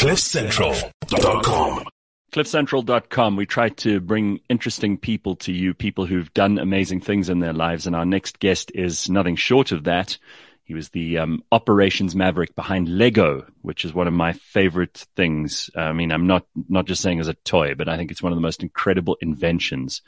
CliffCentral.com. CliffCentral.com. We try to bring interesting people to you, people who've done amazing things in their lives. And our next guest is nothing short of that. He was the um, operations maverick behind Lego, which is one of my favorite things. I mean, I'm not not just saying as a toy, but I think it's one of the most incredible inventions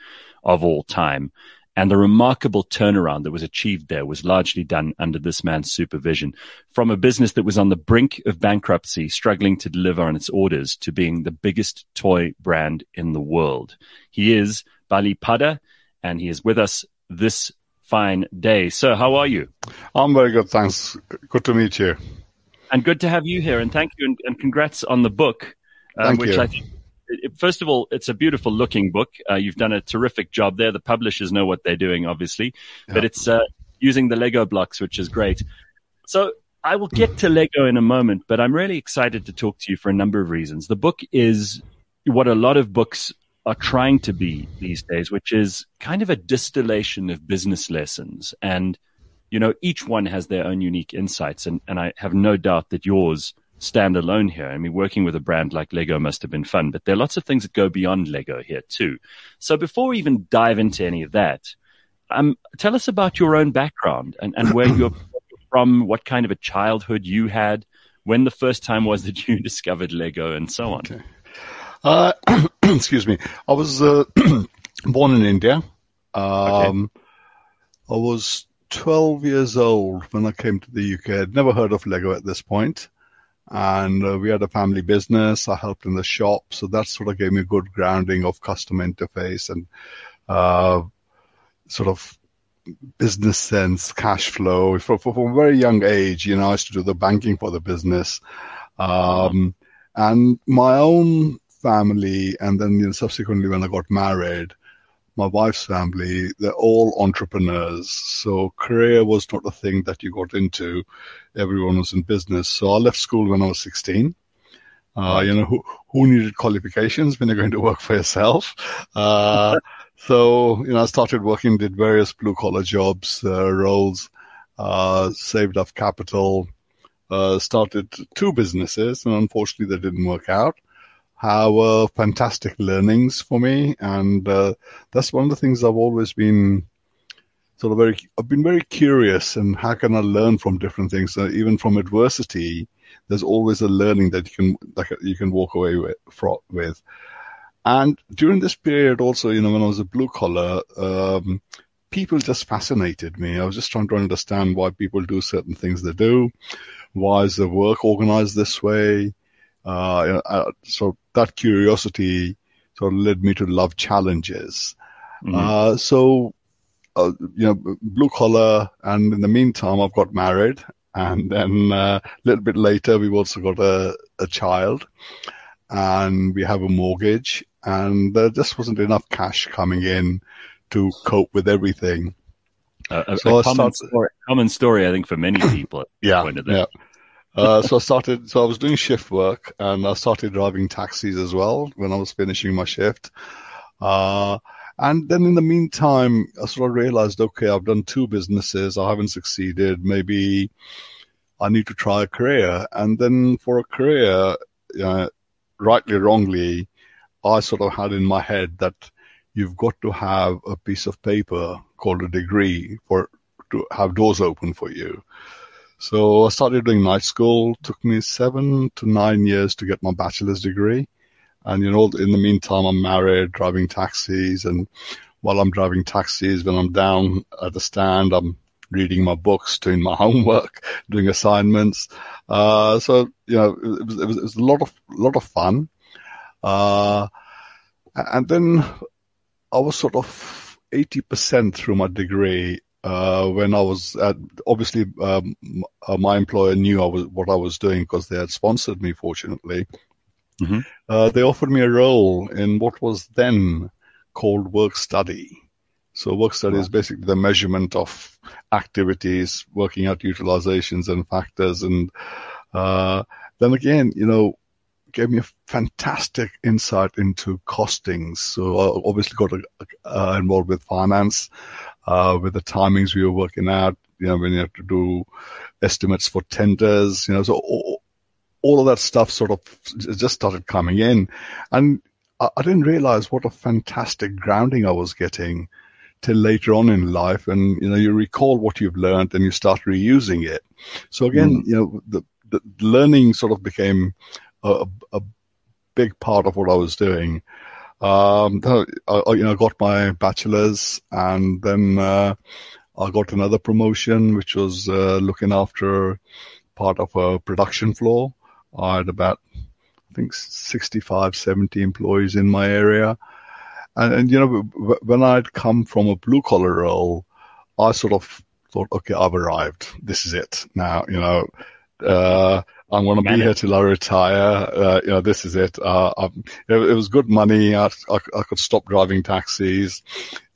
of all time. And the remarkable turnaround that was achieved there was largely done under this man's supervision. From a business that was on the brink of bankruptcy, struggling to deliver on its orders, to being the biggest toy brand in the world. He is Bali Padda, and he is with us this fine day. Sir, how are you? I'm very good, thanks. Good to meet you. And good to have you here. And thank you, and, and congrats on the book, um, which you. I think first of all, it's a beautiful looking book. Uh, you've done a terrific job there. The publishers know what they're doing, obviously, yeah. but it's uh, using the Lego blocks, which is great. So I will get to Lego in a moment, but I'm really excited to talk to you for a number of reasons. The book is what a lot of books are trying to be these days, which is kind of a distillation of business lessons. And, you know, each one has their own unique insights. And, and I have no doubt that yours stand alone here. I mean, working with a brand like Lego must have been fun, but there are lots of things that go beyond Lego here too. So before we even dive into any of that, um, tell us about your own background and, and where you're from, what kind of a childhood you had, when the first time was that you discovered Lego and so on. Okay. Uh, excuse me. I was uh, born in India. Um, okay. I was 12 years old when I came to the UK. I'd never heard of Lego at this point and uh, we had a family business. I helped in the shop, so that sort of gave me a good grounding of customer interface and uh, sort of business sense, cash flow. From, from a very young age, you know, I used to do the banking for the business, um, and my own family, and then you know, subsequently when I got married, my wife's family, they're all entrepreneurs. So career was not a thing that you got into. Everyone was in business. So I left school when I was 16. Uh, you know, who, who needed qualifications when you're going to work for yourself? Uh, so, you know, I started working, did various blue collar jobs, uh, roles, uh, saved up capital, uh, started two businesses and unfortunately they didn't work out were fantastic learnings for me. And uh, that's one of the things I've always been sort of very, I've been very curious and how can I learn from different things? Uh, even from adversity, there's always a learning that you can, that you can walk away with, with. And during this period also, you know, when I was a blue collar, um, people just fascinated me. I was just trying to understand why people do certain things they do. Why is the work organized this way? Uh, uh, so that curiosity sort of led me to love challenges. Mm-hmm. Uh, so, uh, you know, blue collar, and in the meantime, I've got married, and then uh, a little bit later, we've also got a, a child, and we have a mortgage, and there just wasn't enough cash coming in to cope with everything. Uh, a, so a common, story, common story, I think, for many people. yeah, yeah. Uh, so I started, so I was doing shift work and I started driving taxis as well when I was finishing my shift. Uh, and then in the meantime, I sort of realized, okay, I've done two businesses. I haven't succeeded. Maybe I need to try a career. And then for a career, uh, rightly, or wrongly, I sort of had in my head that you've got to have a piece of paper called a degree for to have doors open for you. So I started doing night school. It took me seven to nine years to get my bachelor's degree. And you know, in the meantime, I'm married, driving taxis, and while I'm driving taxis, when I'm down at the stand, I'm reading my books, doing my homework, doing assignments. Uh, so you know, it was, it was, it was a lot of lot of fun. Uh, and then I was sort of 80% through my degree uh, when I was at, obviously um, uh, my employer knew I was what I was doing because they had sponsored me. Fortunately, mm-hmm. uh, they offered me a role in what was then called work study. So work study wow. is basically the measurement of activities, working out utilizations and factors, and uh, then again, you know, gave me a fantastic insight into costings. So I obviously got uh, involved with finance uh, with the timings we were working out, you know, when you have to do estimates for tenders, you know, so all, all of that stuff sort of just started coming in. And I, I didn't realize what a fantastic grounding I was getting till later on in life. And, you know, you recall what you've learned and you start reusing it. So again, mm. you know, the, the learning sort of became a, a big part of what I was doing. Um, I, you know, got my bachelor's and then, uh, I got another promotion, which was, uh, looking after part of a production floor. I had about, I think 65, 70 employees in my area. And, and you know, when I'd come from a blue collar role, I sort of thought, okay, I've arrived. This is it now, you know, uh, I'm going to be here till I retire. Uh, you know, this is it. Uh, it, it, was good money. I, I, I, could stop driving taxis.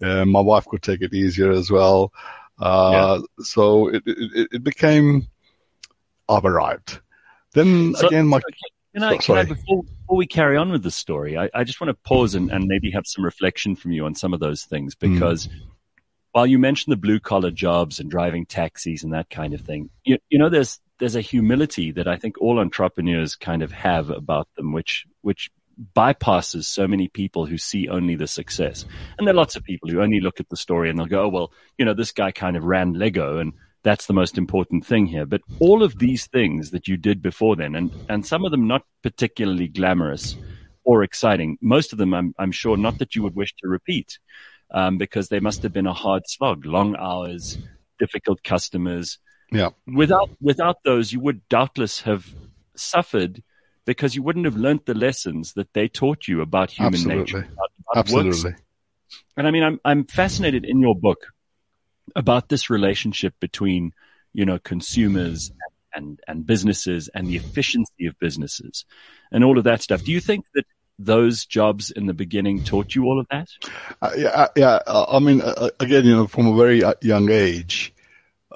Uh, my wife could take it easier as well. Uh, yeah. So it, it, it, became, I've arrived. Then so, again, my. Can I, can I before, before, we carry on with the story, I, I just want to pause and, and, maybe have some reflection from you on some of those things hmm. because. Mm while you mentioned the blue collar jobs and driving taxis and that kind of thing, you, you know, there's there's a humility that I think all entrepreneurs kind of have about them, which which bypasses so many people who see only the success. And there are lots of people who only look at the story and they'll go, oh, well, you know, this guy kind of ran Lego and that's the most important thing here. But all of these things that you did before then, and, and some of them not particularly glamorous or exciting, most of them I'm, I'm sure not that you would wish to repeat, um, because they must have been a hard slog, long hours, difficult customers, yeah. Without without those, you would doubtless have suffered because you wouldn't have learnt the lessons that they taught you about human Absolutely. nature. About, about Absolutely. Works. And I mean, I'm I'm fascinated in your book about this relationship between you know consumers and and businesses and the efficiency of businesses and all of that stuff. Do you think that those jobs in the beginning taught you all of that? Uh, yeah, uh, yeah. I mean, uh, again, you know, from a very uh, young age,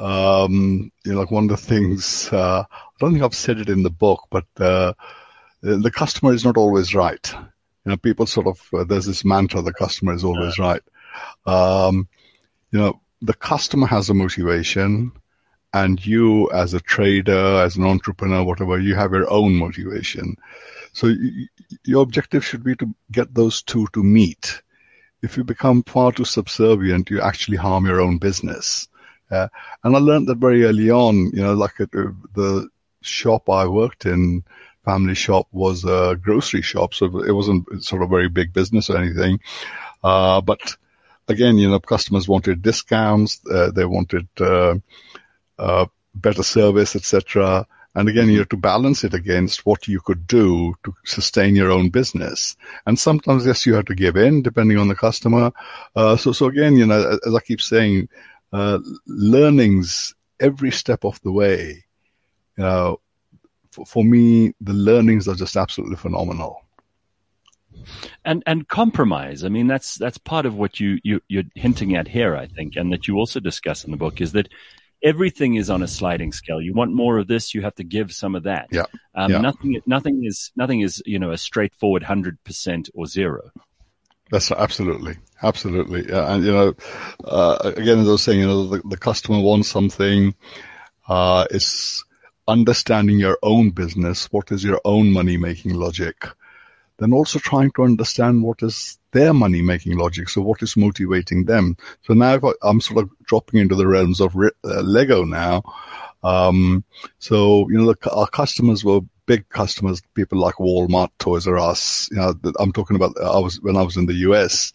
um, you know, like one of the things, uh, I don't think I've said it in the book, but, uh, the customer is not always right. You know, people sort of, uh, there's this mantra, the customer is always right. Um, you know, the customer has a motivation and you as a trader, as an entrepreneur, whatever, you have your own motivation. So y- your objective should be to get those two to meet. If you become far too subservient, you actually harm your own business. Uh, and I learned that very early on, you know, like at, uh, the shop I worked in, family shop was a grocery shop. So it wasn't sort of very big business or anything. Uh, but again, you know, customers wanted discounts, uh, they wanted, uh, uh, better service, etc. And again, you have to balance it against what you could do to sustain your own business. And sometimes, yes, you have to give in depending on the customer. Uh, so, so again, you know, as I keep saying, uh, learnings every step of the way. You know, for, for me, the learnings are just absolutely phenomenal and and compromise. I mean, that's that's part of what you, you you're hinting at here, I think, and that you also discuss in the book is that everything is on a sliding scale. You want more of this, you have to give some of that. Yeah. Um, yeah. Nothing nothing is nothing is you know a straightforward hundred percent or zero. That's absolutely, absolutely. And you know, uh, again, as I was saying, you know, the, the customer wants something. Uh, it's understanding your own business. What is your own money making logic? Then also trying to understand what is their money making logic. So what is motivating them? So now I'm sort of dropping into the realms of uh, Lego now. Um, so, you know, the, our customers were big customers, people like Walmart, Toys R Us. You know, I'm talking about I was when I was in the US.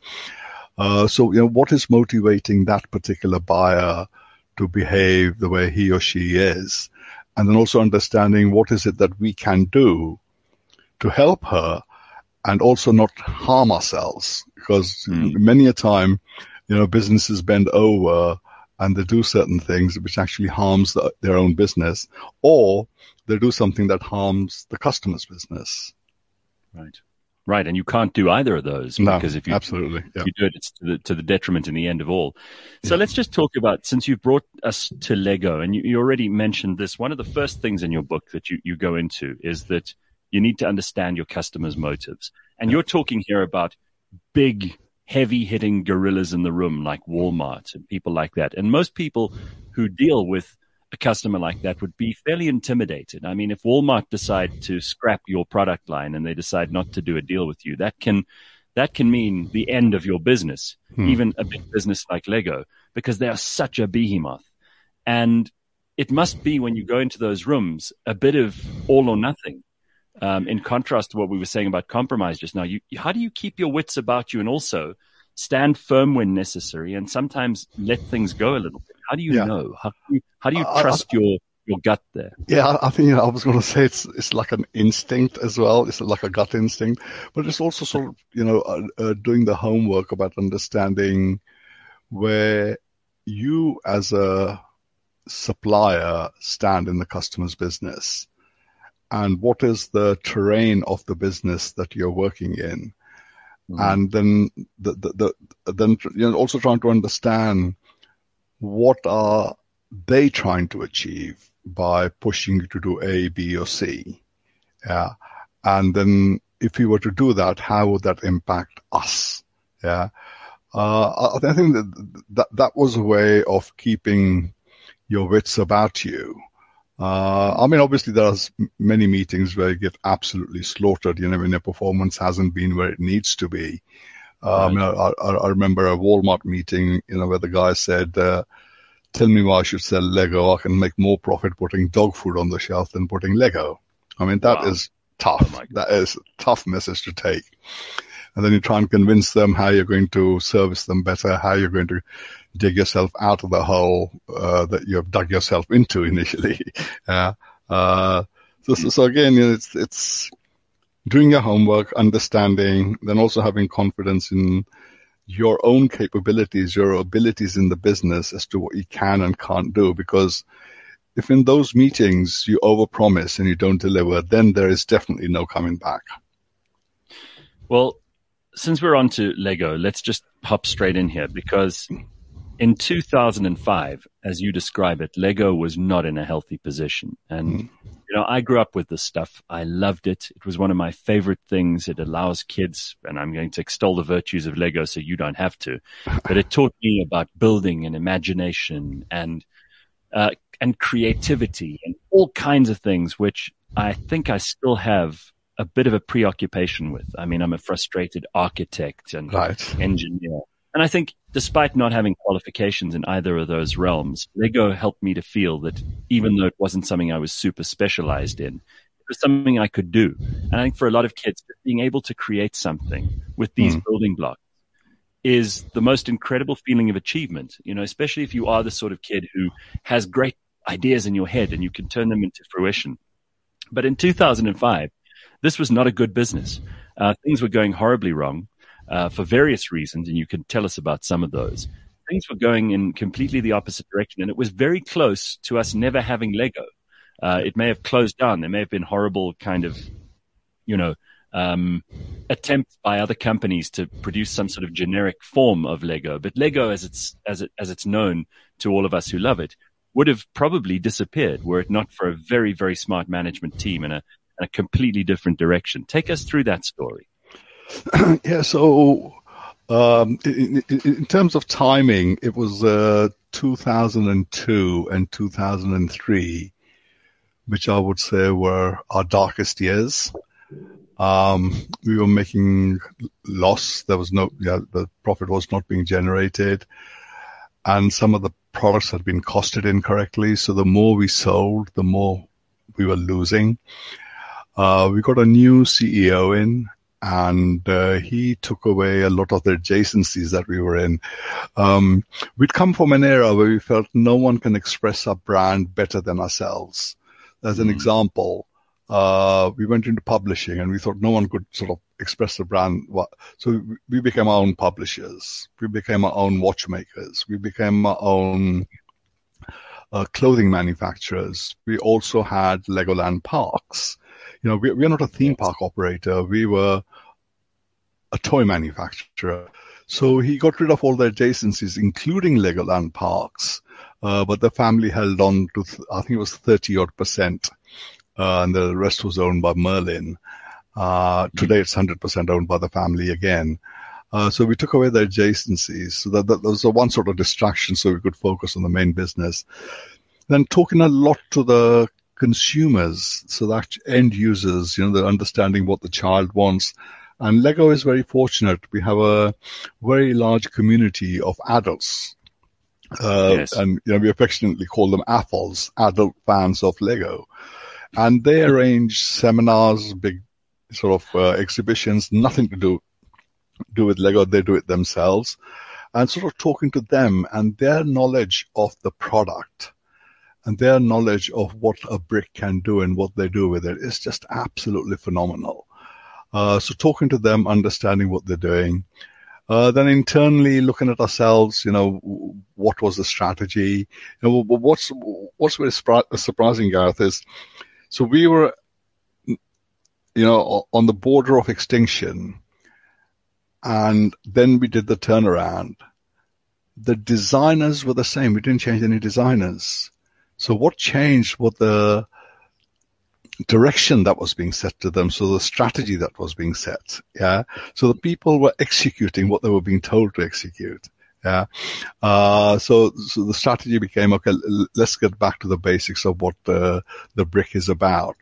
Uh, so you know, what is motivating that particular buyer to behave the way he or she is, and then also understanding what is it that we can do to help her, and also not harm ourselves, because mm. many a time, you know, businesses bend over and they do certain things which actually harms the, their own business, or they do something that harms the customer's business. Right. Right, and you can't do either of those no, because if you absolutely yeah. if you do it, it's to the, to the detriment in the end of all. So yeah. let's just talk about since you've brought us to Lego, and you, you, already mentioned this. One of the first things in your book that you, you go into is that you need to understand your customers' motives, and yeah. you're talking here about big, heavy hitting gorillas in the room like Walmart and people like that. And most people who deal with a customer like that would be fairly intimidated. I mean, if Walmart decide to scrap your product line and they decide not to do a deal with you, that can that can mean the end of your business, hmm. even a big business like Lego, because they are such a behemoth. And it must be when you go into those rooms a bit of all or nothing. Um, in contrast to what we were saying about compromise just now, you, how do you keep your wits about you and also stand firm when necessary and sometimes let things go a little bit? How do you yeah. know? How do you, how do you trust I, your your gut there? Yeah, I know, I was going to say it's it's like an instinct as well. It's like a gut instinct, but it's also sort of you know uh, uh, doing the homework about understanding where you as a supplier stand in the customer's business and what is the terrain of the business that you're working in. Mm-hmm. And then the, the, the, then you know, also trying to understand what are they trying to achieve by pushing you to do A, B, or C. Yeah. And then if you were to do that, how would that impact us? Yeah. Uh, I think that, that that was a way of keeping your wits about you. Uh, I mean, obviously there are many meetings where you get absolutely slaughtered, you know, when your performance hasn't been where it needs to be. Um, right. I, I, I, remember a Walmart meeting, you know, where the guy said, uh, tell me why I should sell Lego. I can make more profit putting dog food on the shelf than putting Lego. I mean, that wow. is tough. Oh that is a tough message to take. And then you try and convince them how you're going to service them better, how you're going to dig yourself out of the hole uh, that you have dug yourself into initially. uh, so, so, so, again, it's it's doing your homework, understanding, then also having confidence in your own capabilities, your abilities in the business as to what you can and can't do. Because if in those meetings you overpromise and you don't deliver, then there is definitely no coming back. Well, since we're on to Lego, let's just hop straight in here because in 2005, as you describe it, Lego was not in a healthy position. And, mm. you know, I grew up with this stuff. I loved it. It was one of my favorite things. It allows kids, and I'm going to extol the virtues of Lego so you don't have to, but it taught me about building and imagination and, uh, and creativity and all kinds of things, which I think I still have a bit of a preoccupation with. I mean, I'm a frustrated architect and right. engineer. And I think despite not having qualifications in either of those realms, Lego helped me to feel that even though it wasn't something I was super specialized in, it was something I could do. And I think for a lot of kids, being able to create something with these mm. building blocks is the most incredible feeling of achievement, you know, especially if you are the sort of kid who has great ideas in your head and you can turn them into fruition. But in 2005, this was not a good business. Uh, things were going horribly wrong uh, for various reasons, and you can tell us about some of those. Things were going in completely the opposite direction, and it was very close to us never having Lego. Uh, it may have closed down. There may have been horrible kind of, you know, um, attempts by other companies to produce some sort of generic form of Lego. But Lego, as it's as it as it's known to all of us who love it, would have probably disappeared were it not for a very very smart management team and a, and a completely different direction. Take us through that story. yeah, so um, in, in, terms of timing, it was uh, 2002 and 2003, which I would say were our darkest years. Um, we were making loss. There was no, yeah, the profit was not being generated, and some of the products had been costed incorrectly. So the more we sold, the more we were losing. Uh, we got a new CEO in, and uh, he took away a lot of the adjacencies that we were in. Um, we'd come from an era where we felt no one can express our brand better than ourselves. As an mm. example, uh, we went into publishing and we thought no one could sort of express the brand. So we became our own publishers. We became our own watchmakers. We became our own uh, clothing manufacturers. We also had Legoland parks you know, we, we're not a theme park operator. We were a toy manufacturer. So he got rid of all the adjacencies, including Legoland parks. Uh, but the family held on to, th- I think it was 30 odd percent. Uh, and the rest was owned by Merlin. Uh, today it's 100% owned by the family again. Uh, so we took away the adjacencies. So that, that, was a one sort of distraction so we could focus on the main business. then talking a lot to the consumers, so that end users, you know, they're understanding what the child wants. And Lego is very fortunate. We have a very large community of adults. Uh, yes. and you know, we affectionately call them AFOLs, adult fans of Lego. And they arrange seminars, big sort of uh, exhibitions, nothing to do do with Lego. They do it themselves and sort of talking to them and their knowledge of the product and their knowledge of what a brick can do and what they do with it is just absolutely phenomenal. Uh, so talking to them, understanding what they're doing, uh, then internally looking at ourselves, you know, what was the strategy? You know, what's what's very surprising, Gareth, is so we were, you know, on the border of extinction, and then we did the turnaround. The designers were the same. We didn't change any designers. So what changed was the direction that was being set to them. So the strategy that was being set. Yeah. So the people were executing what they were being told to execute. Yeah. Uh, so, so the strategy became, okay, let's get back to the basics of what the, the brick is about.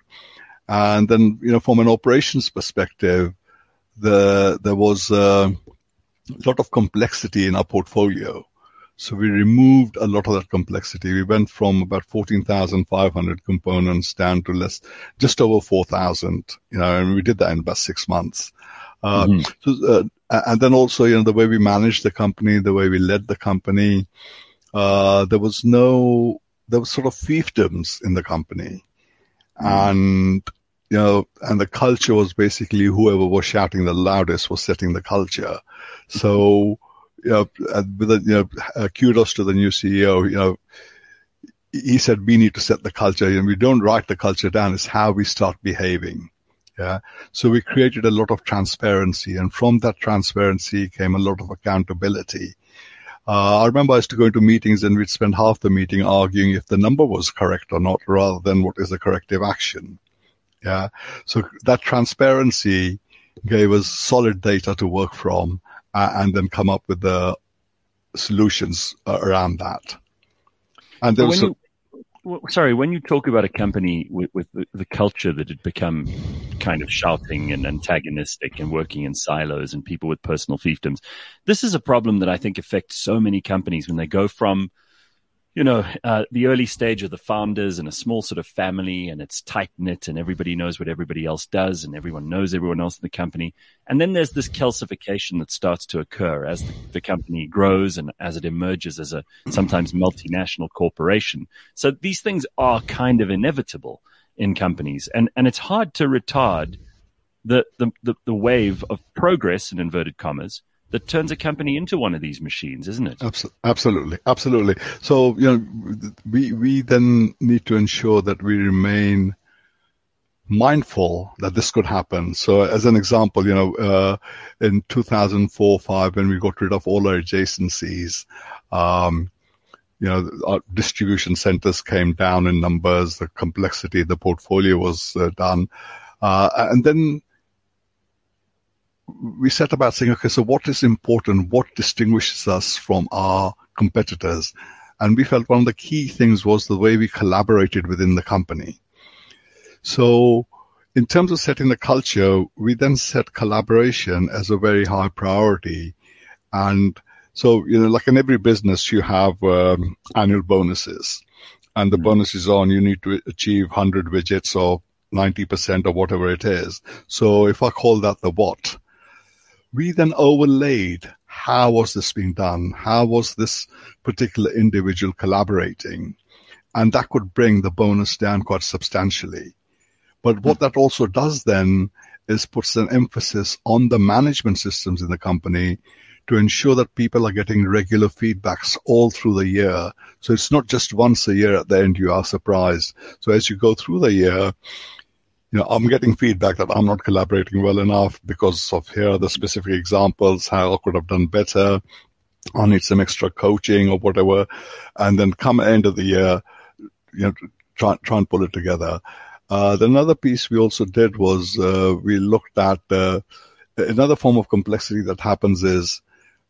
And then, you know, from an operations perspective, the, there was uh, a lot of complexity in our portfolio. So we removed a lot of that complexity. We went from about 14,500 components down to less, just over 4,000, you know, and we did that in about six months. Uh, mm-hmm. so, uh, and then also, you know, the way we managed the company, the way we led the company, uh, there was no, there was sort of fiefdoms in the company. Mm-hmm. And you know, and the culture was basically whoever was shouting the loudest was setting the culture. So, you know, with a, you know, uh, kudos to the new CEO, you know, he said we need to set the culture and we don't write the culture down. It's how we start behaving. Yeah. So we created a lot of transparency and from that transparency came a lot of accountability. Uh, I remember I used to go into meetings and we'd spend half the meeting arguing if the number was correct or not rather than what is the corrective action. Yeah. So that transparency gave us solid data to work from uh, and then come up with the solutions uh, around that. And there was sorry, when you talk about a company with, with the, the, culture that had become kind of shouting and antagonistic and working in silos and people with personal fiefdoms, this is a problem that I think affects so many companies when they go from you know, uh, the early stage of the founders and a small sort of family and it's tight knit and everybody knows what everybody else does and everyone knows everyone else in the company. And then there's this calcification that starts to occur as the, company grows and as it emerges as a sometimes multinational corporation. So these things are kind of inevitable in companies and, and it's hard to retard the, the, the, the wave of progress in inverted commas that turns a company into one of these machines, isn't it? Absolutely, absolutely. So you know, we we then need to ensure that we remain mindful that this could happen. So as an example, you know, uh, in 2004-5, when we got rid of all our adjacencies, um, you know, our distribution centers came down in numbers, the complexity the portfolio was uh, done. Uh, and then we set about saying, okay, so what is important? What distinguishes us from our competitors? And we felt one of the key things was the way we collaborated within the company. So in terms of setting the culture, we then set collaboration as a very high priority. And so, you know, like in every business, you have um, annual bonuses and the mm-hmm. bonus is on, you need to achieve 100 widgets or 90% or whatever it is. So if I call that the what, we then overlaid how was this being done? How was this particular individual collaborating? And that could bring the bonus down quite substantially. But what that also does then is puts an emphasis on the management systems in the company to ensure that people are getting regular feedbacks all through the year. So it's not just once a year at the end you are surprised. So as you go through the year, you know, I'm getting feedback that I'm not collaborating well enough because of here are the specific examples, how I could have done better. I need some extra coaching or whatever. And then come end of the year, you know, try, try and pull it together. Uh, the another piece we also did was, uh, we looked at, uh, another form of complexity that happens is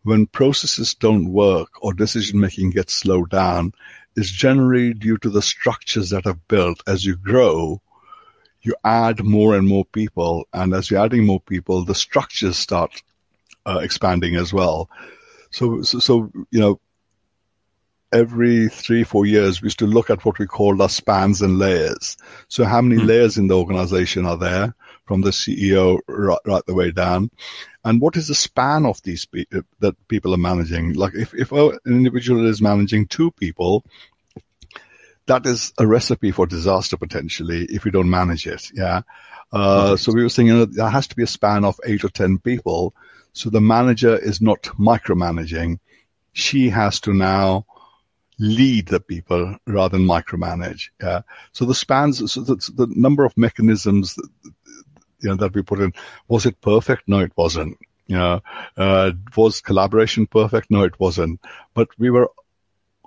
when processes don't work or decision making gets slowed down, is generally due to the structures that have built. As you grow, you add more and more people, and as you're adding more people, the structures start uh, expanding as well. So, so, so, you know, every three, four years, we used to look at what we called our spans and layers. So how many mm. layers in the organization are there from the CEO right, right, the way down? And what is the span of these pe- uh, that people are managing? Like if, if an individual is managing two people, that is a recipe for disaster potentially if you don't manage it. Yeah. Uh, so we were saying, you know, there has to be a span of eight or 10 people. So the manager is not micromanaging. She has to now lead the people rather than micromanage. Yeah. So the spans, so the, the number of mechanisms that, you know, that we put in, was it perfect? No, it wasn't. You know, uh, was collaboration perfect? No, it wasn't. But we were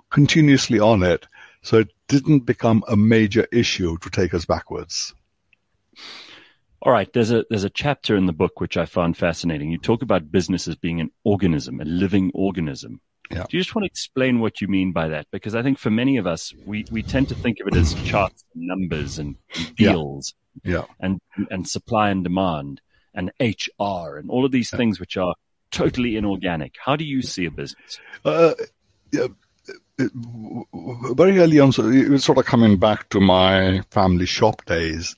continuously on it. So it didn't become a major issue to take us backwards. All right, there's a there's a chapter in the book which I found fascinating. You talk about business as being an organism, a living organism. Yeah. Do you just want to explain what you mean by that? Because I think for many of us, we, we tend to think of it as charts and numbers and, deals yeah. yeah. And, and supply and demand and HR and all of these yeah. things which are totally inorganic. How do you see a business? Uh, very early on, so it was sort of coming back to my family shop days.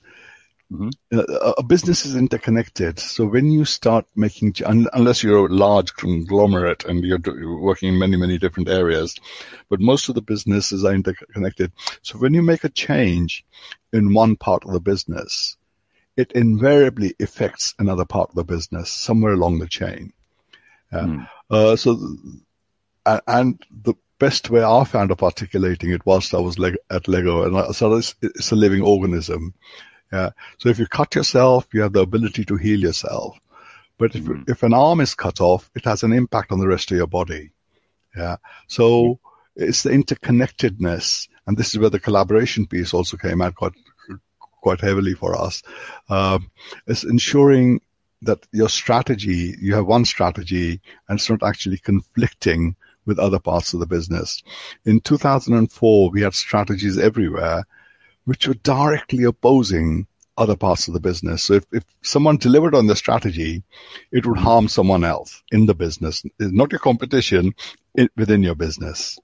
Mm-hmm. A business is interconnected. So when you start making, unless you're a large conglomerate and you're working in many, many different areas, but most of the businesses are interconnected. So when you make a change in one part of the business, it invariably affects another part of the business somewhere along the chain. Mm. Uh, so, and the best way I found of articulating it whilst I was at Lego, and I said it's, it's a living organism. Yeah. So if you cut yourself, you have the ability to heal yourself. But if, mm-hmm. if an arm is cut off, it has an impact on the rest of your body. Yeah. So it's the interconnectedness. And this is where the collaboration piece also came out quite, quite heavily for us. Um, it's ensuring that your strategy, you have one strategy and it's not actually conflicting with other parts of the business. In 2004, we had strategies everywhere which were directly opposing other parts of the business. So if, if someone delivered on the strategy, it would harm someone else in the business, not your competition within your business.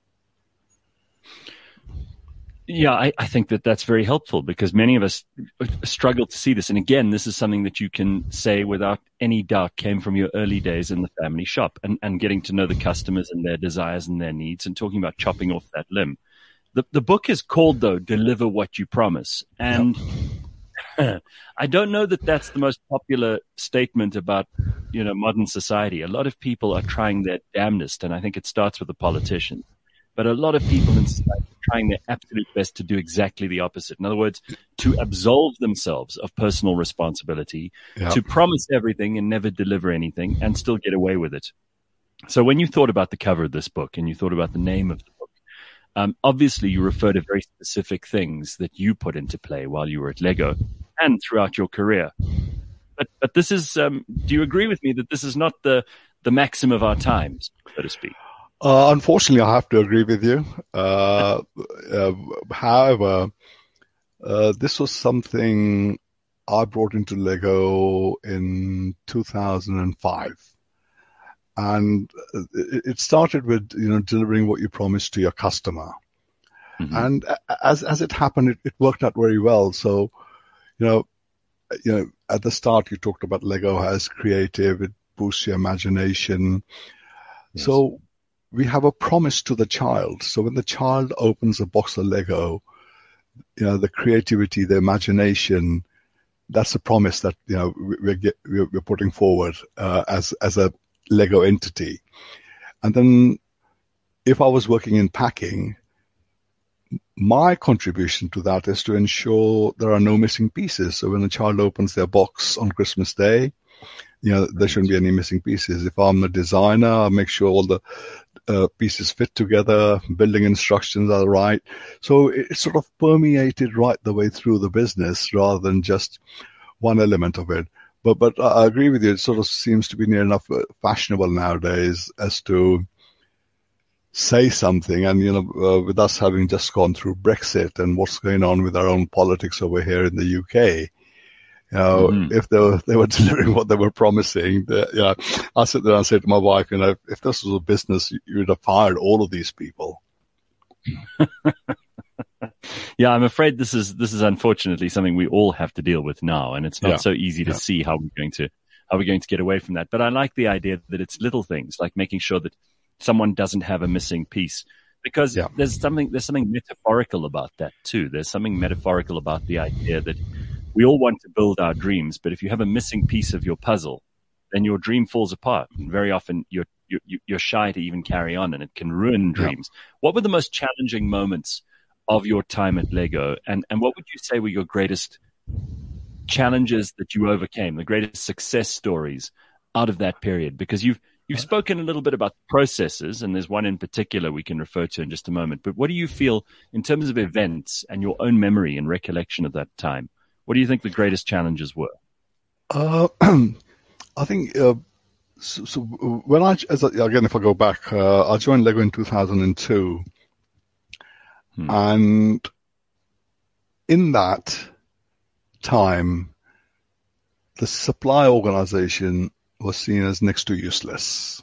Yeah, I, I, think that that's very helpful because many of us uh, struggle to see this. And again, this is something that you can say without any doubt came from your early days in the family shop and, and getting to know the customers and their desires and their needs and talking about chopping off that limb. The, the book is called though, Deliver What You Promise. And yep. I don't know that that's the most popular statement about, you know, modern society. A lot of people are trying their damnedest. And I think it starts with the politicians, but a lot of people in society are trying their absolute best to do exactly the opposite. In other words, to absolve themselves of personal responsibility, yep. to promise everything and never deliver anything and still get away with it. So when you thought about the cover of this book and you thought about the name of the book, um, obviously, you refer to very specific things that you put into play while you were at Lego and throughout your career. But, but this is, um, do you agree with me that this is not the, the maxim of our times, so to speak? Uh, unfortunately, I have to agree with you. Uh, uh, however, uh, this was something I brought into Lego in 2005 and it started with you know delivering what you promised to your customer mm-hmm. and as as it happened it, it, worked out very well so you know you know at the start you talked about lego as creative it boosts your imagination yes. so we have a promise to the child so when the child opens a box of lego you know the creativity the imagination that's a promise that you know we're, we're, we're putting forward uh, as as a Lego entity. And then if I was working in packing, my contribution to that is to ensure there are no missing pieces. So when a child opens their box on Christmas Day, you know, there shouldn't be any missing pieces. If I'm a designer, I make sure all the uh, pieces fit together, building instructions are right. So it's sort of permeated right the way through the business rather than just one element of it. But but I agree with you. It sort of seems to be near enough uh, fashionable nowadays as to say something. And, you know, uh, with us having just gone through Brexit and what's going on with our own politics over here in the UK, you know, mm-hmm. if they were, they were delivering what they were promising, the, you know, I sit there and say to my wife, you know, if this was a business, you would have fired all of these people. yeah, I'm afraid this is this is unfortunately something we all have to deal with now, and it's not yeah. so easy to yeah. see how we're going to how we're going to get away from that. But I like the idea that it's little things like making sure that someone doesn't have a missing piece because yeah. there's something there's something metaphorical about that too. There's something metaphorical about the idea that we all want to build our dreams, but if you have a missing piece of your puzzle, then your dream falls apart. And very often you're you're, you're shy to even carry on, and it can ruin dreams. Yeah. What were the most challenging moments of your time at Lego, and and what would you say were your greatest challenges that you overcame, the greatest success stories out of that period? Because you've You've uh-huh. spoken a little bit about processes, and there's one in particular we can refer to in just a moment. But what do you feel in terms of events and your own memory and recollection of that time? What do you think the greatest challenges were? Uh, I think uh, so, so, when I, as I, again, if I go back, uh, I joined Lego in 2002, hmm. and in that time, the supply organization was seen as next to useless.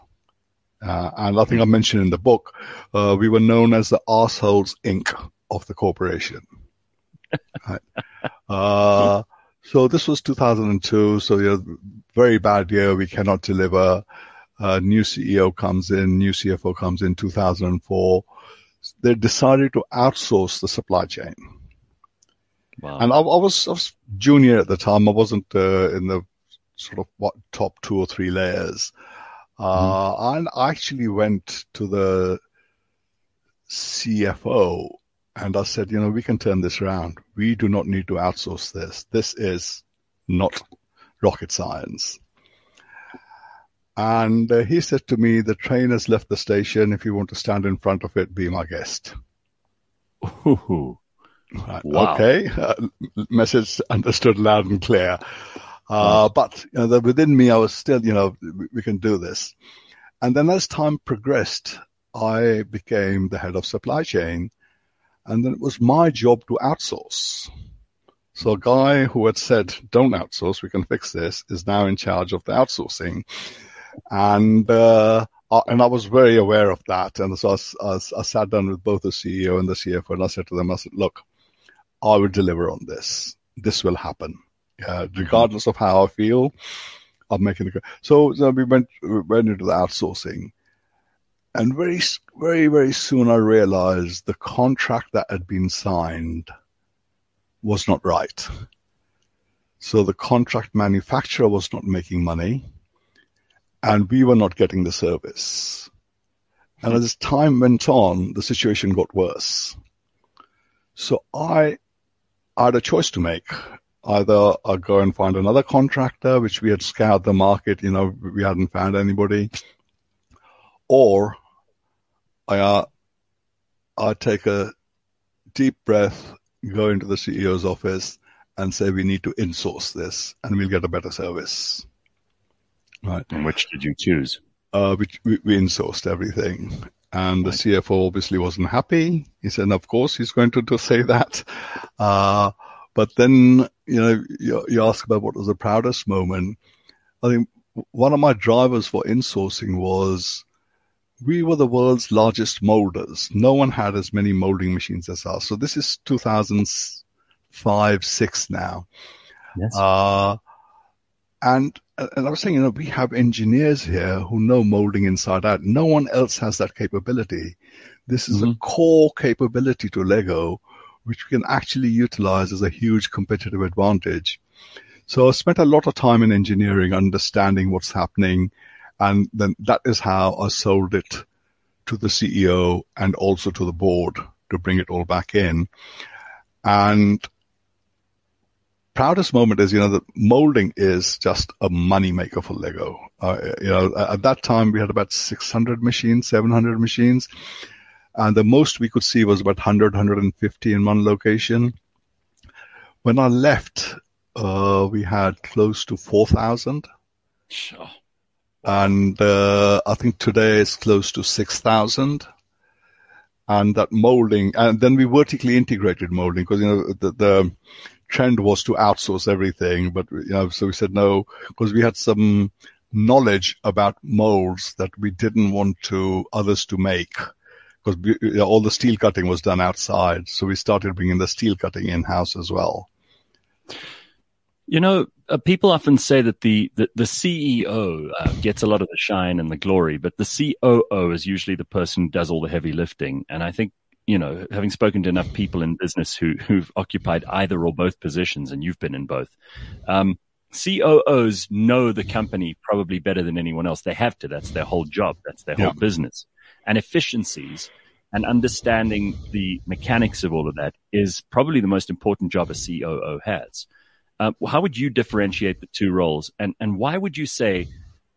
Uh, and I think I mentioned in the book, uh, we were known as the Arseholes Inc. of the corporation. right. Uh, so this was 2002. So yeah, very bad year. We cannot deliver. Uh, new CEO comes in, new CFO comes in 2004. They decided to outsource the supply chain. Wow. And I, I, was I was junior at the time. I wasn't uh, in the sort of what top two or three layers. Uh, mm And I actually went to the CFO and I said, you know, we can turn this around. We do not need to outsource this. This is not rocket science. And uh, he said to me, the train has left the station. If you want to stand in front of it, be my guest. Ooh. Wow. Okay. Uh, message understood loud and clear. Uh, but you know, within me, I was still, you know, we, we can do this. And then as time progressed, I became the head of supply chain. And then it was my job to outsource. So a guy who had said, don't outsource, we can fix this, is now in charge of the outsourcing. And, uh, and I was very aware of that. And so I, I, I, sat down with both the CEO and the CFO and I said to them, I said, look, I will deliver on this. This will happen uh, regardless of how I feel. I'm making the so, so we went we went into the outsourcing, and very very very soon I realized the contract that had been signed was not right. So the contract manufacturer was not making money, and we were not getting the service. And hmm. as time went on, the situation got worse. So I, I had a choice to make either I'd go and find another contractor, which we had scoured the market, you know, we hadn't found anybody, or I, uh, I'd take a deep breath, go into the CEO's office and say, we need to insource this and we'll get a better service. Right. And which did you choose? Uh, we, we, we insourced everything. And the CFO obviously wasn't happy. He said, of course, he's going to, to say that. Uh, but then, you know, you, you ask about what was the proudest moment. I think one of my drivers for insourcing was we were the world's largest molders. No one had as many molding machines as us. So this is 2005, six now. Yes. Uh, and, and I was saying, you know, we have engineers here who know molding inside out. No one else has that capability. This is mm-hmm. a core capability to Lego which we can actually utilize as a huge competitive advantage. So I spent a lot of time in engineering understanding what's happening. And then that is how I sold it to the CEO and also to the board to bring it all back in. And proudest moment is, you know, that molding is just a money maker for Lego. Uh, you know, at that time we had about 600 machines, 700 machines and the most we could see was about 100, 150 in one location. When I left, uh, we had close to 4,000. Sure. And uh, I think today it's close to 6,000. and that molding, and then we vertically integrated molding because you know the, the trend was to outsource everything, but you know, so we said no because we had some knowledge about molds that we didn't want to others to make because you know, all the steel cutting was done outside. So we started bringing the steel cutting in house as well. You know, uh, people often say that the the, the CEO uh, gets a lot of the shine and the glory, but the COO is usually the person who does all the heavy lifting. And I think you know, having spoken to enough people in business who who've occupied either or both positions, and you've been in both. Um, COOs know the company probably better than anyone else. They have to. That's their whole job. That's their yeah. whole business. And efficiencies and understanding the mechanics of all of that is probably the most important job a COO has. Uh, how would you differentiate the two roles? And, and why would you say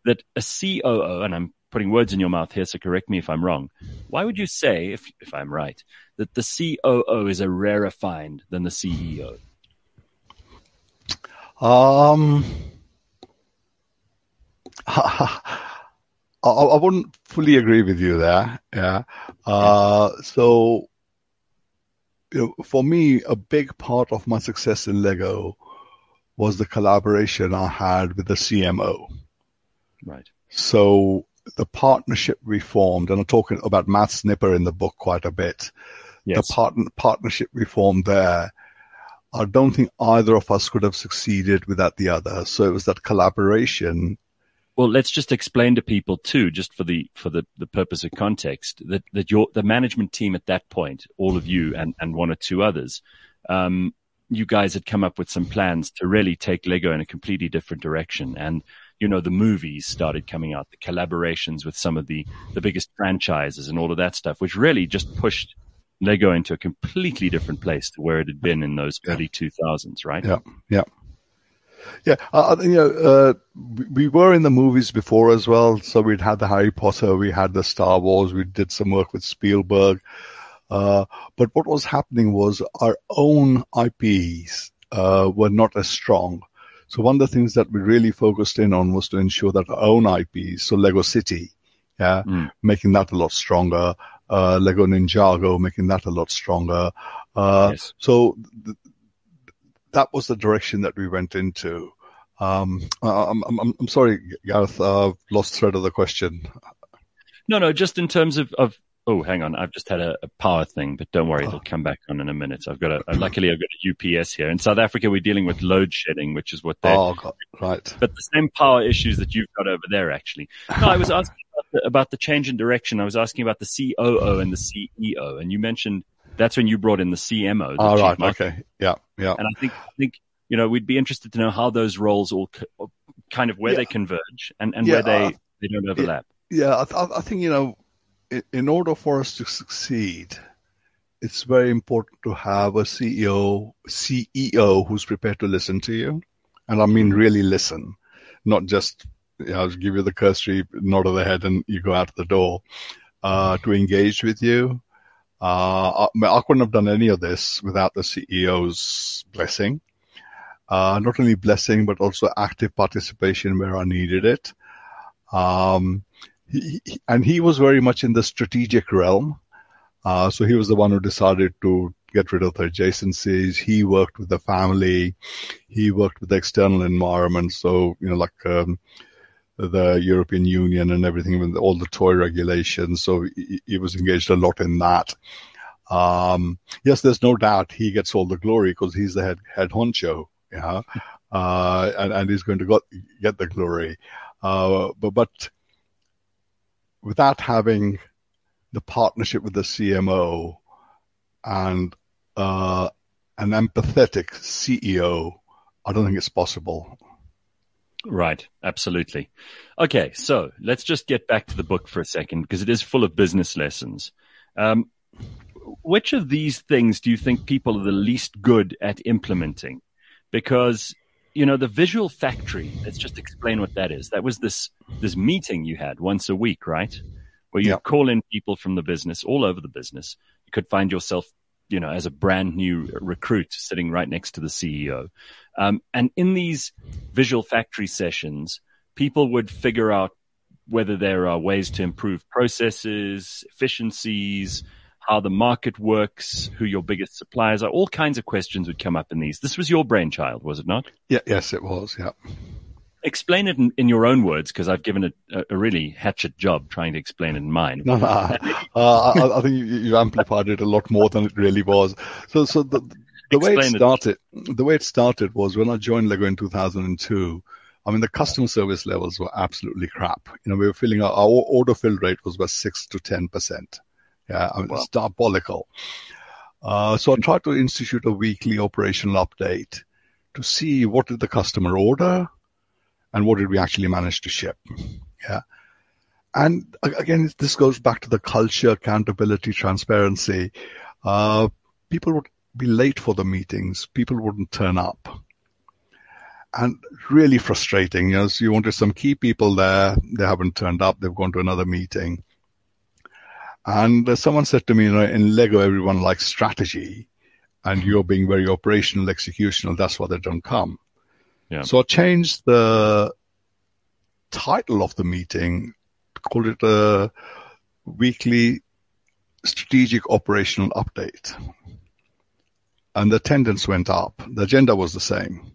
that a COO, and I'm putting words in your mouth here, so correct me if I'm wrong. Why would you say, if, if I'm right, that the COO is a rarer find than the CEO? Um, I, I, wouldn't fully agree with you there. Yeah. Uh, so, you know, for me, a big part of my success in Lego was the collaboration I had with the CMO. Right. So the partnership we formed, and I'm talking about Mads Nipper in the book quite a bit. Yes. The part- partnership we formed there I don't think either of us could have succeeded without the other. So it was that collaboration. Well, let's just explain to people too, just for the for the, the purpose of context, that that your the management team at that point, all of you and and one or two others, um, you guys had come up with some plans to really take Lego in a completely different direction, and you know the movies started coming out, the collaborations with some of the the biggest franchises and all of that stuff, which really just pushed Lego into a completely different place to where it had been in those early 2000s, right? Yeah, yeah. Yeah, uh, you know, uh, we were in the movies before as well. So we'd had the Harry Potter, we had the Star Wars, we did some work with Spielberg. Uh, but what was happening was our own IPs uh, were not as strong. So one of the things that we really focused in on was to ensure that our own IPs, so Lego City, yeah, mm. making that a lot stronger, uh, Lego Ninjago, making that a lot stronger. Uh, yes. So th- that was the direction that we went into. Um, I'm, I'm, I'm sorry, Gareth, I've lost thread of the question. No, no, just in terms of, of oh, hang on, I've just had a, a power thing, but don't worry, oh. it'll come back on in a minute. I've got a, luckily I've got a UPS here. In South Africa, we're dealing with load shedding, which is what they Oh, God, right. But the same power issues that you've got over there, actually. No, I was asking about the, about the change in direction. I was asking about the COO and the CEO, and you mentioned that's when you brought in the CMO. The oh, right. Okay. Yeah. Yeah. And I think, I think, you know, we'd be interested to know how those roles all kind of where yeah. they converge and, and yeah, where they, uh, they don't overlap. Yeah. I, I think, you know, in order for us to succeed, it's very important to have a CEO, CEO who's prepared to listen to you. And I mean, really listen, not just, you know, give you the cursory nod of the head and you go out the door, uh, to engage with you. Uh, I, I, couldn't have done any of this without the CEO's blessing. Uh, not only blessing, but also active participation where I needed it. Um, and he was very much in the strategic realm. Uh, so he was the one who decided to get rid of the adjacencies. He worked with the family. He worked with the external environment. So, you know, like, um, the European Union and everything with all the toy regulations. So he, he was engaged a lot in that. Um, yes, there's no doubt he gets all the glory because he's the head, head honcho, yeah, uh, and, and he's going to got, get the glory. Uh, but, but without having the partnership with the CMO and uh, an empathetic CEO, I don't think it's possible. Right, absolutely. Okay, so let's just get back to the book for a second because it is full of business lessons. Um, which of these things do you think people are the least good at implementing? Because you know, the visual factory, let's just explain what that is. That was this, this meeting you had once a week, right? Where you call in people from the business all over the business. You could find yourself, you know, as a brand new recruit sitting right next to the CEO. Um, and in these visual factory sessions, people would figure out whether there are ways to improve processes, efficiencies, how the market works, who your biggest suppliers are. All kinds of questions would come up in these. This was your brainchild, was it not? Yeah, yes, it was. Yeah. Explain it in, in your own words, because I've given it a, a, really hatchet job trying to explain it in mine. No, no, uh, I, I, think you, you, amplified it a lot more than it really was. So, so the, the way it started, it. the way it started was when I joined Lego in 2002. I mean, the customer service levels were absolutely crap. You know, we were filling our, our order fill rate was about six to 10%. Yeah. I mean, wow. it's diabolical. Uh, so I tried to institute a weekly operational update to see what did the customer order and what did we actually manage to ship. Yeah. And again, this goes back to the culture, accountability, transparency. Uh, people would be late for the meetings. People wouldn't turn up and really frustrating. You know, so you wanted some key people there. They haven't turned up. They've gone to another meeting. And someone said to me, you know, in Lego, everyone likes strategy and you're being very operational, executional. That's why they don't come. Yeah. So I changed the title of the meeting, called it a weekly strategic operational update. And the attendance went up. The agenda was the same.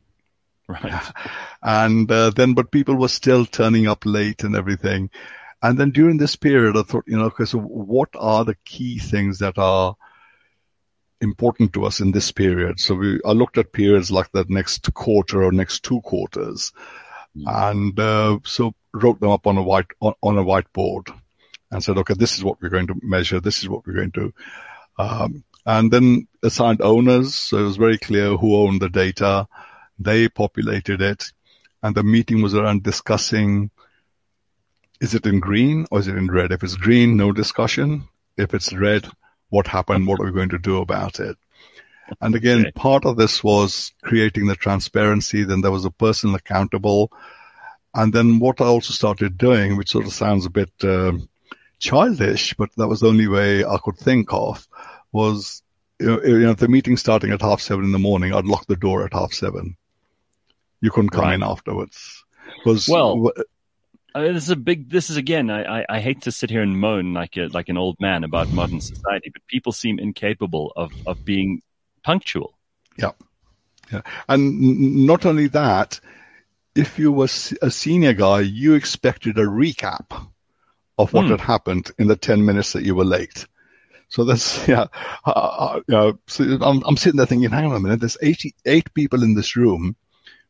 Right. And uh, then, but people were still turning up late and everything. And then during this period, I thought, you know, okay, so what are the key things that are important to us in this period? So we, I looked at periods like the next quarter or next two quarters, mm. and uh, so wrote them up on a white on, on, a whiteboard, and said, okay, this is what we're going to measure. This is what we're going to. Um, and then assigned owners, so it was very clear who owned the data they populated it and the meeting was around discussing is it in green or is it in red? If it's green, no discussion. If it's red, what happened? What are we going to do about it? And again, okay. part of this was creating the transparency. Then there was a person accountable. And then what I also started doing, which sort of sounds a bit uh, childish, but that was the only way I could think of, was you know, the meeting starting at half seven in the morning, I'd lock the door at half seven. You couldn't come right. in afterwards. Was well, uh, this is a big. This is again. I, I, I hate to sit here and moan like a like an old man about modern society, but people seem incapable of of being punctual. Yeah, yeah, and not only that, if you were a senior guy, you expected a recap of what mm. had happened in the ten minutes that you were late. So that's yeah, uh, uh, you know, so I'm, I'm sitting there thinking, hang on a minute, there's 88 people in this room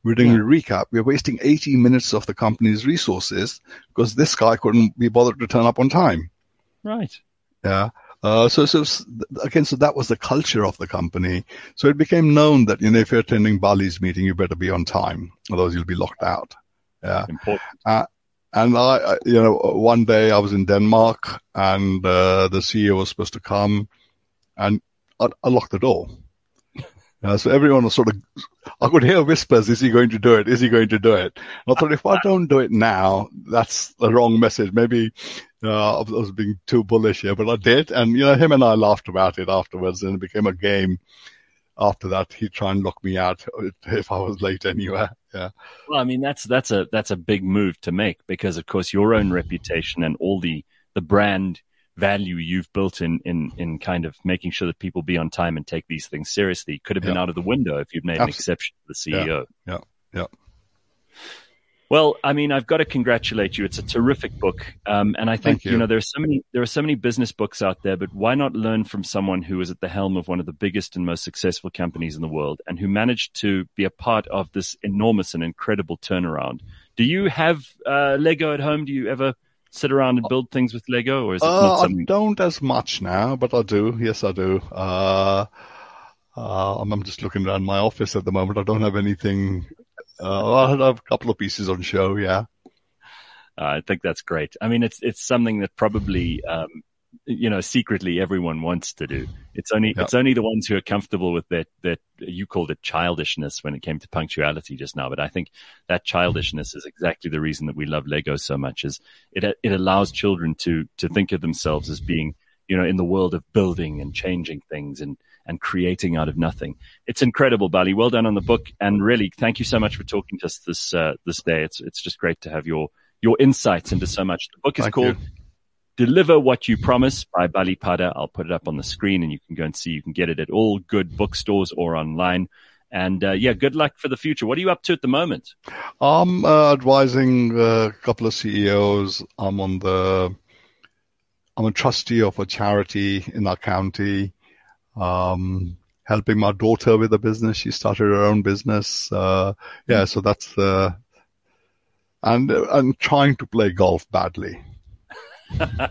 we're doing yeah. a recap. We're wasting 80 minutes of the company's resources because this guy couldn't be bothered to turn up on time. Right. Yeah. Uh, so, so again, so that was the culture of the company. So it became known that, you know, if you're attending Bali's meeting, you better be on time, otherwise you'll be locked out. Yeah. Important. Uh, and I, you know, one day I was in Denmark and, uh, the CEO was supposed to come and I, I locked the door. Uh, so everyone was sort of, I could hear whispers, is he going to do it? Is he going to do it? And I thought, if I don't do it now, that's the wrong message. Maybe uh, I was being too bullish here, but I did. And, you know, him and I laughed about it afterwards and it became a game. After that, he'd try and lock me out if I was late anywhere. Yeah. Well, I mean, that's, that's a, that's a big move to make because of course your own reputation and all the, the brand value you've built in, in, in kind of making sure that people be on time and take these things seriously could have been yeah. out of the window if you'd made Absolutely. an exception to the CEO. Yeah. yeah. yeah. Well, I mean, I've got to congratulate you. It's a terrific book, um, and I think you. you. know there are so many there are so many business books out there. But why not learn from someone who is at the helm of one of the biggest and most successful companies in the world, and who managed to be a part of this enormous and incredible turnaround? Do you have uh, Lego at home? Do you ever sit around and build things with Lego, or is it uh, not something? I don't as much now, but I do. Yes, I do. Uh, uh, I'm just looking around my office at the moment. I don't have anything. Uh, I have a couple of pieces on show. Yeah. I think that's great. I mean, it's it's something that probably um, you know, secretly everyone wants to do. It's only, it's only the ones who are comfortable with that, that you called it childishness when it came to punctuality just now. But I think that childishness is exactly the reason that we love Lego so much is it, it allows children to, to think of themselves as being, you know, in the world of building and changing things and, and creating out of nothing. It's incredible, Bali. Well done on the book. And really, thank you so much for talking to us this, uh, this day. It's, it's just great to have your, your insights into so much. The book is thank called you Deliver What You Promise by Bali Padda. I'll put it up on the screen and you can go and see. You can get it at all good bookstores or online. And uh, yeah, good luck for the future. What are you up to at the moment? I'm uh, advising a couple of CEOs. I'm on the I'm a trustee of a charity in our county. Um, helping my daughter with a business. She started her own business. Uh, yeah, so that's uh, and and trying to play golf badly.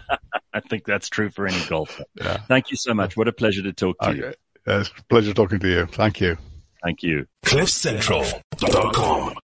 I think that's true for any golfer. Yeah. Thank you so much. What a pleasure to talk to okay. you. it's a pleasure talking to you. Thank you. Thank you. CliffCentral.com